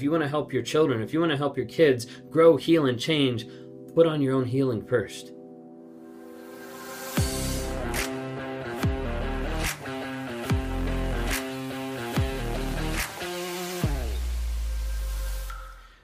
If you want to help your children, if you want to help your kids grow, heal, and change, put on your own healing first.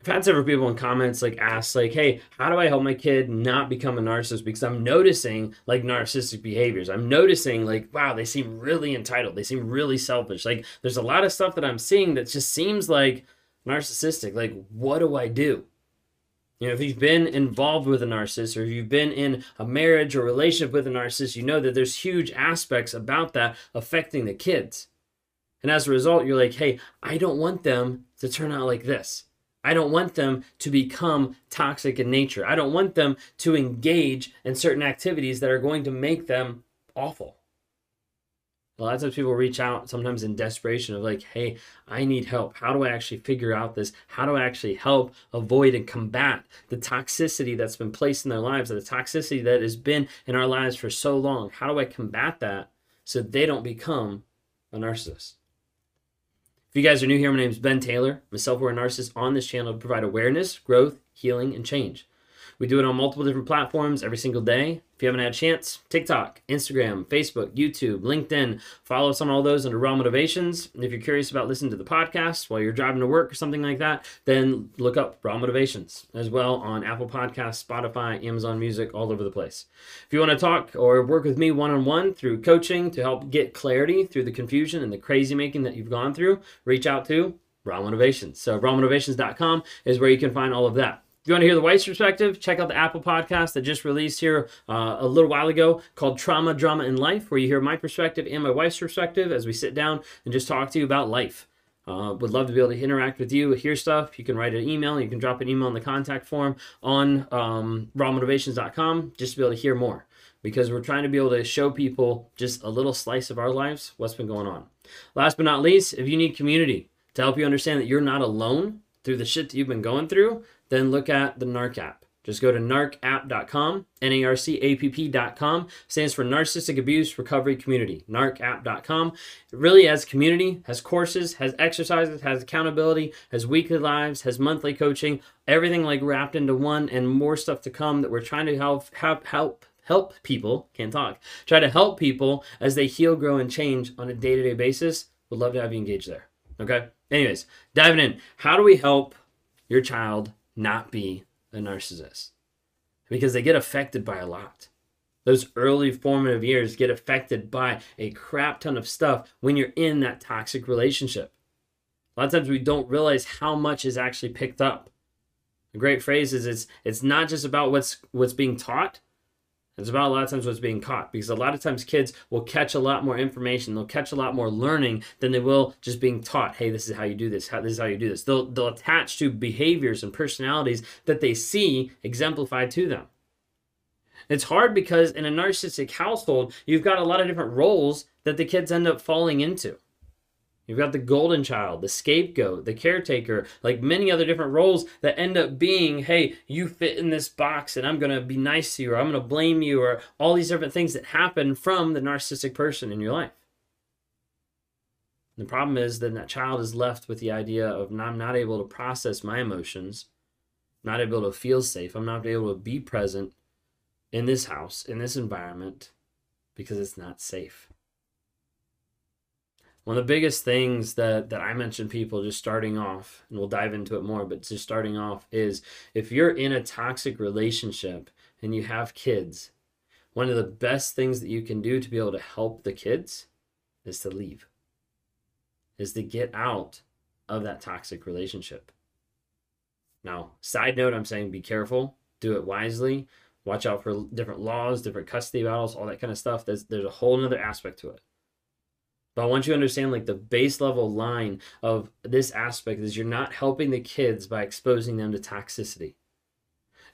I've had several people in comments like ask like, "Hey, how do I help my kid not become a narcissist?" Because I'm noticing like narcissistic behaviors. I'm noticing like, wow, they seem really entitled. They seem really selfish. Like, there's a lot of stuff that I'm seeing that just seems like narcissistic. Like, what do I do? You know, if you've been involved with a narcissist or if you've been in a marriage or relationship with a narcissist, you know that there's huge aspects about that affecting the kids. And as a result, you're like, hey, I don't want them to turn out like this. I don't want them to become toxic in nature. I don't want them to engage in certain activities that are going to make them awful. A lot of times people reach out sometimes in desperation of like, hey, I need help. How do I actually figure out this? How do I actually help avoid and combat the toxicity that's been placed in their lives, the toxicity that has been in our lives for so long? How do I combat that so they don't become a narcissist? If you guys are new here, my name is Ben Taylor. I'm a self aware narcissist on this channel to provide awareness, growth, healing, and change. We do it on multiple different platforms every single day. If you haven't had a chance, TikTok, Instagram, Facebook, YouTube, LinkedIn, follow us on all those under Raw Motivations. And if you're curious about listening to the podcast while you're driving to work or something like that, then look up Raw Motivations as well on Apple Podcasts, Spotify, Amazon Music, all over the place. If you want to talk or work with me one on one through coaching to help get clarity through the confusion and the crazy making that you've gone through, reach out to Raw Motivations. So, rawmotivations.com is where you can find all of that. If you want to hear the wife's perspective, check out the Apple podcast that just released here uh, a little while ago called Trauma, Drama, and Life, where you hear my perspective and my wife's perspective as we sit down and just talk to you about life. Uh, would love to be able to interact with you, hear stuff. You can write an email. You can drop an email in the contact form on um, rawmotivations.com just to be able to hear more because we're trying to be able to show people just a little slice of our lives, what's been going on. Last but not least, if you need community to help you understand that you're not alone through the shit that you've been going through, then look at the NARC app. Just go to narcapp.com, N-A-R-C-A-P-P.com. Stands for Narcissistic Abuse Recovery Community, narcapp.com. It really has community, has courses, has exercises, has accountability, has weekly lives, has monthly coaching, everything like wrapped into one and more stuff to come that we're trying to help help help help people, can't talk, try to help people as they heal, grow, and change on a day-to-day basis. Would love to have you engage there. Okay? Anyways, diving in. How do we help your child not be a narcissist because they get affected by a lot. Those early formative years get affected by a crap ton of stuff when you're in that toxic relationship. A lot of times we don't realize how much is actually picked up. A great phrase is it's it's not just about what's what's being taught, it's about a lot of times what's being caught because a lot of times kids will catch a lot more information. They'll catch a lot more learning than they will just being taught, hey, this is how you do this, how, this is how you do this. They'll, they'll attach to behaviors and personalities that they see exemplified to them. It's hard because in a narcissistic household, you've got a lot of different roles that the kids end up falling into. You've got the golden child, the scapegoat, the caretaker, like many other different roles that end up being, hey, you fit in this box and I'm going to be nice to you or I'm going to blame you or all these different things that happen from the narcissistic person in your life. The problem is then that child is left with the idea of I'm not able to process my emotions, not able to feel safe, I'm not able to be present in this house, in this environment, because it's not safe one of the biggest things that that I mention people just starting off, and we'll dive into it more, but just starting off is if you're in a toxic relationship and you have kids, one of the best things that you can do to be able to help the kids is to leave. Is to get out of that toxic relationship. Now, side note, I'm saying be careful, do it wisely, watch out for different laws, different custody battles, all that kind of stuff. There's there's a whole other aspect to it. But I want you to understand like the base level line of this aspect is you're not helping the kids by exposing them to toxicity.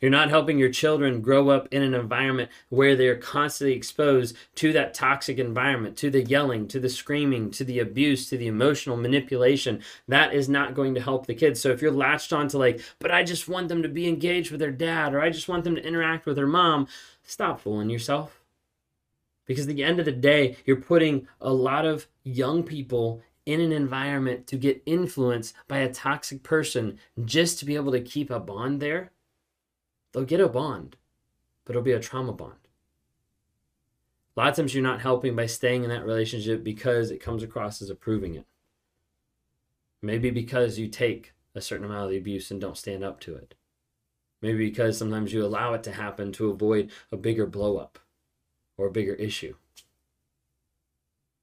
You're not helping your children grow up in an environment where they're constantly exposed to that toxic environment, to the yelling, to the screaming, to the abuse, to the emotional manipulation. That is not going to help the kids. So if you're latched on to like, but I just want them to be engaged with their dad or I just want them to interact with their mom, stop fooling yourself. Because at the end of the day, you're putting a lot of young people in an environment to get influenced by a toxic person just to be able to keep a bond there, they'll get a bond, but it'll be a trauma bond. A lot of times you're not helping by staying in that relationship because it comes across as approving it. Maybe because you take a certain amount of the abuse and don't stand up to it. Maybe because sometimes you allow it to happen to avoid a bigger blowup or a bigger issue.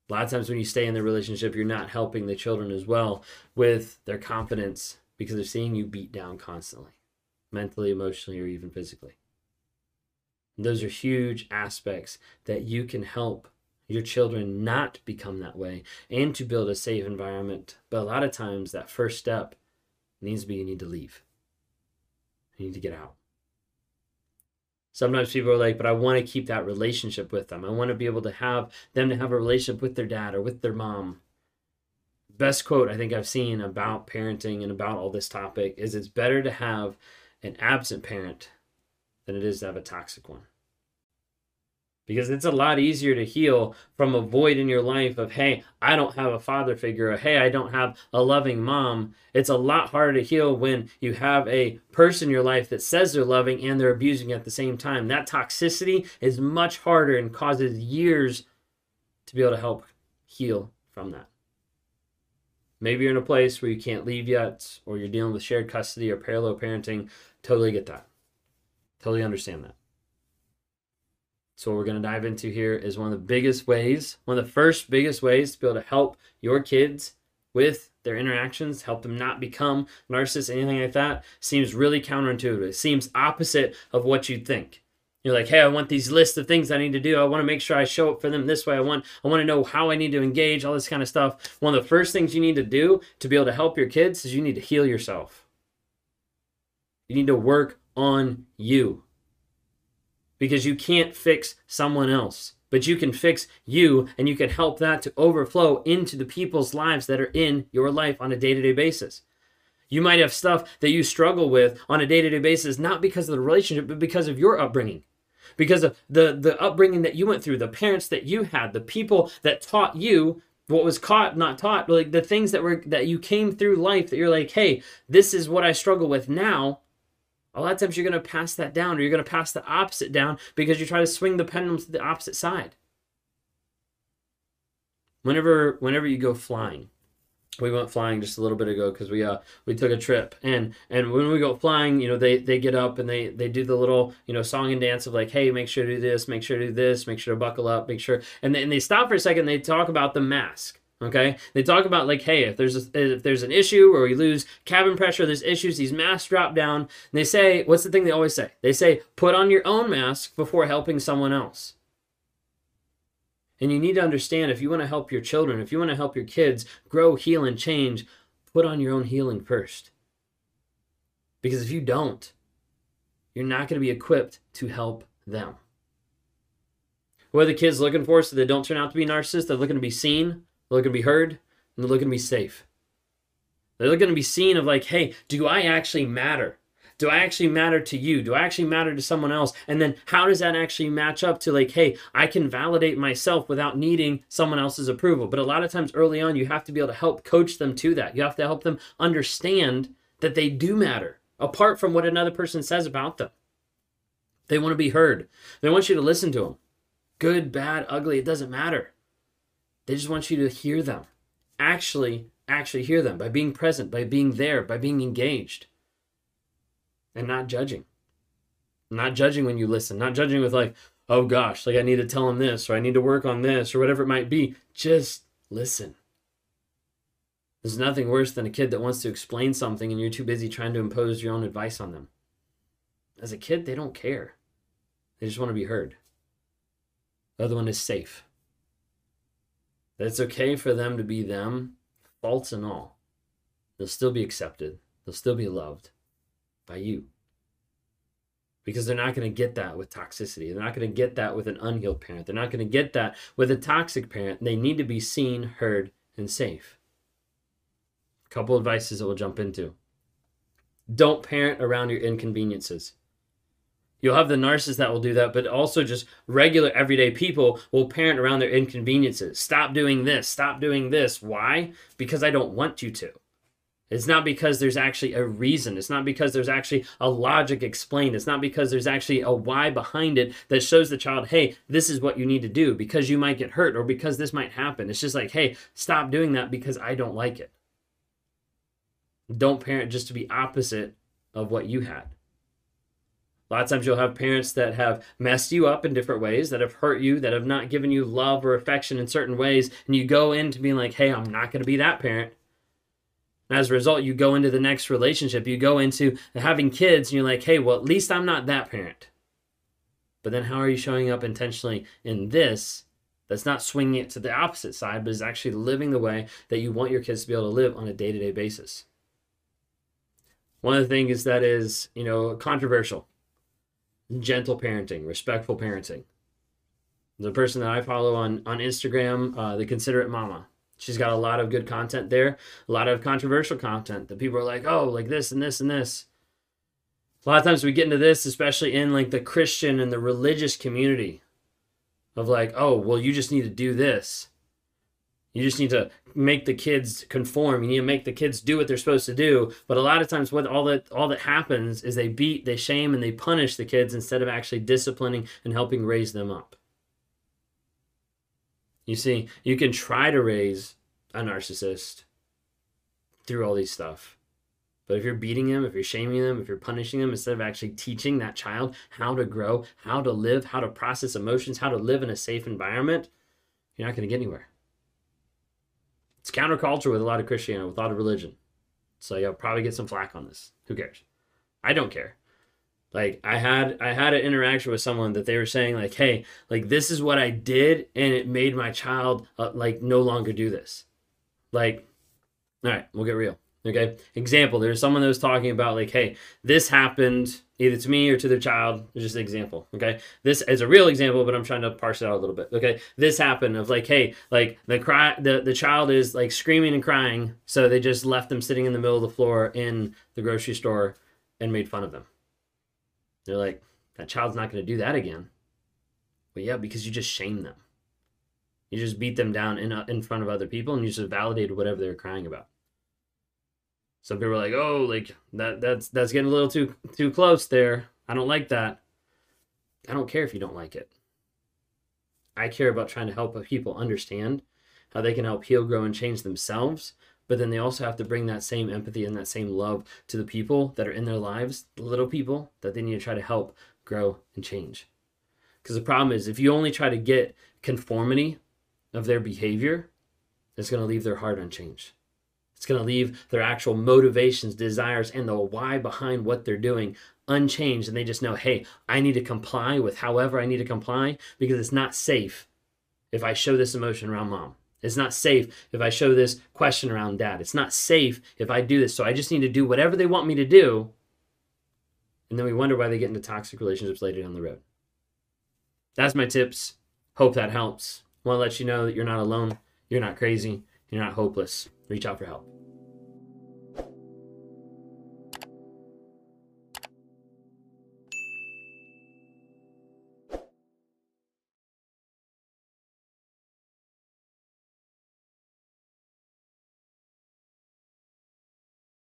A lot of times when you stay in the relationship, you're not helping the children as well with their confidence because they're seeing you beat down constantly, mentally, emotionally, or even physically. And those are huge aspects that you can help your children not become that way and to build a safe environment. But a lot of times, that first step needs to be you need to leave, you need to get out. Sometimes people are like, but I want to keep that relationship with them. I want to be able to have them to have a relationship with their dad or with their mom. Best quote I think I've seen about parenting and about all this topic is it's better to have an absent parent than it is to have a toxic one because it's a lot easier to heal from a void in your life of hey i don't have a father figure or hey i don't have a loving mom. It's a lot harder to heal when you have a person in your life that says they're loving and they're abusing at the same time. That toxicity is much harder and causes years to be able to help heal from that. Maybe you're in a place where you can't leave yet or you're dealing with shared custody or parallel parenting. Totally get that. Totally understand that so, what we're going to dive into here is one of the biggest ways, one of the first biggest ways to be able to help your kids with their interactions, help them not become narcissists, anything like that, seems really counterintuitive. It seems opposite of what you'd think. You're like, hey, I want these lists of things I need to do. I want to make sure I show up for them this way. I want, I want to know how I need to engage, all this kind of stuff. One of the first things you need to do to be able to help your kids is you need to heal yourself. You need to work on you because you can't fix someone else. But you can fix you and you can help that to overflow into the people's lives that are in your life on a day to day basis. You might have stuff that you struggle with on a day to day basis, not because of the relationship, but because of your upbringing. Because of the, the upbringing that you went through, the parents that you had, the people that taught you what was caught, not taught, like the things that were that you came through life that you're like, hey, this is what I struggle with now a lot of times you're going to pass that down or you're going to pass the opposite down because you try to swing the pendulum to the opposite side. Whenever whenever you go flying, we went flying just a little bit ago because we uh we took a trip and and when we go flying you know they they get up and they they do the little you know song and dance of like hey make sure to do this make sure to do this make sure to buckle up make sure and they, and they stop for a second they talk about the mask Okay, they talk about like, hey, if there's a, if there's an issue or we lose cabin pressure, there's issues. These masks drop down. they say, what's the thing they always say? They say, put on your own mask before helping someone else. And you need to understand if you want to help your children, if you want to help your kids grow, heal, and change, put on your own healing first. Because if you don't, you're not going to be equipped to help them. What are the kids looking for so they don't turn out to be narcissists? They're looking to be seen, they're to be heard, and they're looking to be safe. They're looking to be seen of like, hey, do I actually matter? Do I actually matter to you? Do I actually matter to someone else? And then how does that actually match up to like, hey, I can validate myself without needing someone else's approval? But a lot of times early on, you have to be able to help coach them to that. You have to help them understand that they do matter apart from what another person says about them. They want to be heard. They want you to listen to them. Good, bad, ugly, it doesn't matter. They just want you to hear them. Actually, actually hear them by being present, by being there, by being engaged. And not judging. Not judging when you listen, not judging with like, oh gosh, like I need to tell them this or I need to work on this or whatever it might be. Just listen. There's nothing worse than a kid that wants to explain something and you're too busy trying to impose your own advice on them. As a kid, they don't care. They just want to be heard. The other one is safe. That it's okay for them to be them, faults and all. They'll still be accepted. They'll still be loved by you. Because they're not going to get that with toxicity. They're not going to get that with an unhealed parent. They're not going to get that with a toxic parent. They need to be seen, heard, and safe. A couple of advices that we'll jump into. Don't parent around your inconveniences. You'll have the narcissists that will do that, but also just regular everyday people will parent around their inconveniences. Stop doing this, stop doing this. Why? Because I don't want you to. It's not because there's actually a reason. It's not because there's actually a logic explained. It's not because there's actually a why behind it that shows the child, hey, this is what you need to do because you might get hurt or because this might happen. It's just like, hey, stop doing that because I don't like it. Don't parent just to be opposite of what you had. A lot of times you'll have parents that have messed you up in different ways, that have hurt you, that have not given you love or affection in certain ways, and you go into being like, hey, I'm not going to be that parent. And as a result, you go into the next relationship, you go into having kids, and you're like, hey, well, at least I'm not that parent. But then how are you showing up intentionally in this that's not swinging it to the opposite side, but is actually living the way that you want your kids to be able to live on a day to day basis? One of the things that is, you know, controversial gentle parenting, respectful parenting. The person that I follow on on Instagram, uh, the Considerate Mama, she's got a lot of good content there, a lot of controversial content that people are like, oh, like this and this and this. A lot of times we get into this, especially in like the Christian and the religious community, of like, oh, well, you just need to do this. You just need to make the kids conform. You need to make the kids do what they're supposed to do. But a lot of times, what all that all that happens is they beat, they shame, and they punish the kids instead of actually disciplining and helping raise them up. You see, you can try to raise a narcissist through all these stuff. But if you're beating them, if you're shaming them, if you're punishing them, instead of actually teaching that child how to grow, how to live, how to process emotions, how to live in a safe environment, you're not going to get anywhere. It's counterculture with a lot of Christianity, with a lot of religion. So you'll probably get some flack on this. Who cares? I don't care. Like I had I had an interaction with someone that they were saying like, "Hey, like this is what I did and it made my child uh, like no longer do this." Like all right, we'll get real. Okay. Example, there's someone that was talking about like, "Hey, this happened either to me or to their child. It's just an example. Okay. This is a real example, but I'm trying to parse it out a little bit. Okay. This happened of like, hey, like the cry the, the child is like screaming and crying. So they just left them sitting in the middle of the floor in the grocery store and made fun of them. They're like, that child's not gonna do that again. But yeah, because you just shame them. You just beat them down in, uh, in front of other people and you just validated whatever they were crying about some people are like, "Oh, like that that's that's getting a little too too close there. I don't like that." I don't care if you don't like it. I care about trying to help people understand how they can help heal, grow, and change themselves. But then they also have to bring that same empathy and that same love to the people that are in their lives, the little people that they need to try to help grow and change. Because the problem is, if you only try to get conformity of their behavior, it's going to leave their heart unchanged. It's going to leave their actual motivations, desires, and the why behind what they're doing unchanged. And they just know, hey, I need to comply with however I need to comply because it's not safe if I show this emotion around mom. It's not safe if I show this question around dad. It's not safe if I do this. So I just need to do whatever they want me to do. And then we wonder why they get into toxic relationships later down the road. That's my tips. Hope that helps. Want to let you know that you're not alone. You're not crazy. You're not hopeless reach out for help.